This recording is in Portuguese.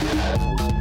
Música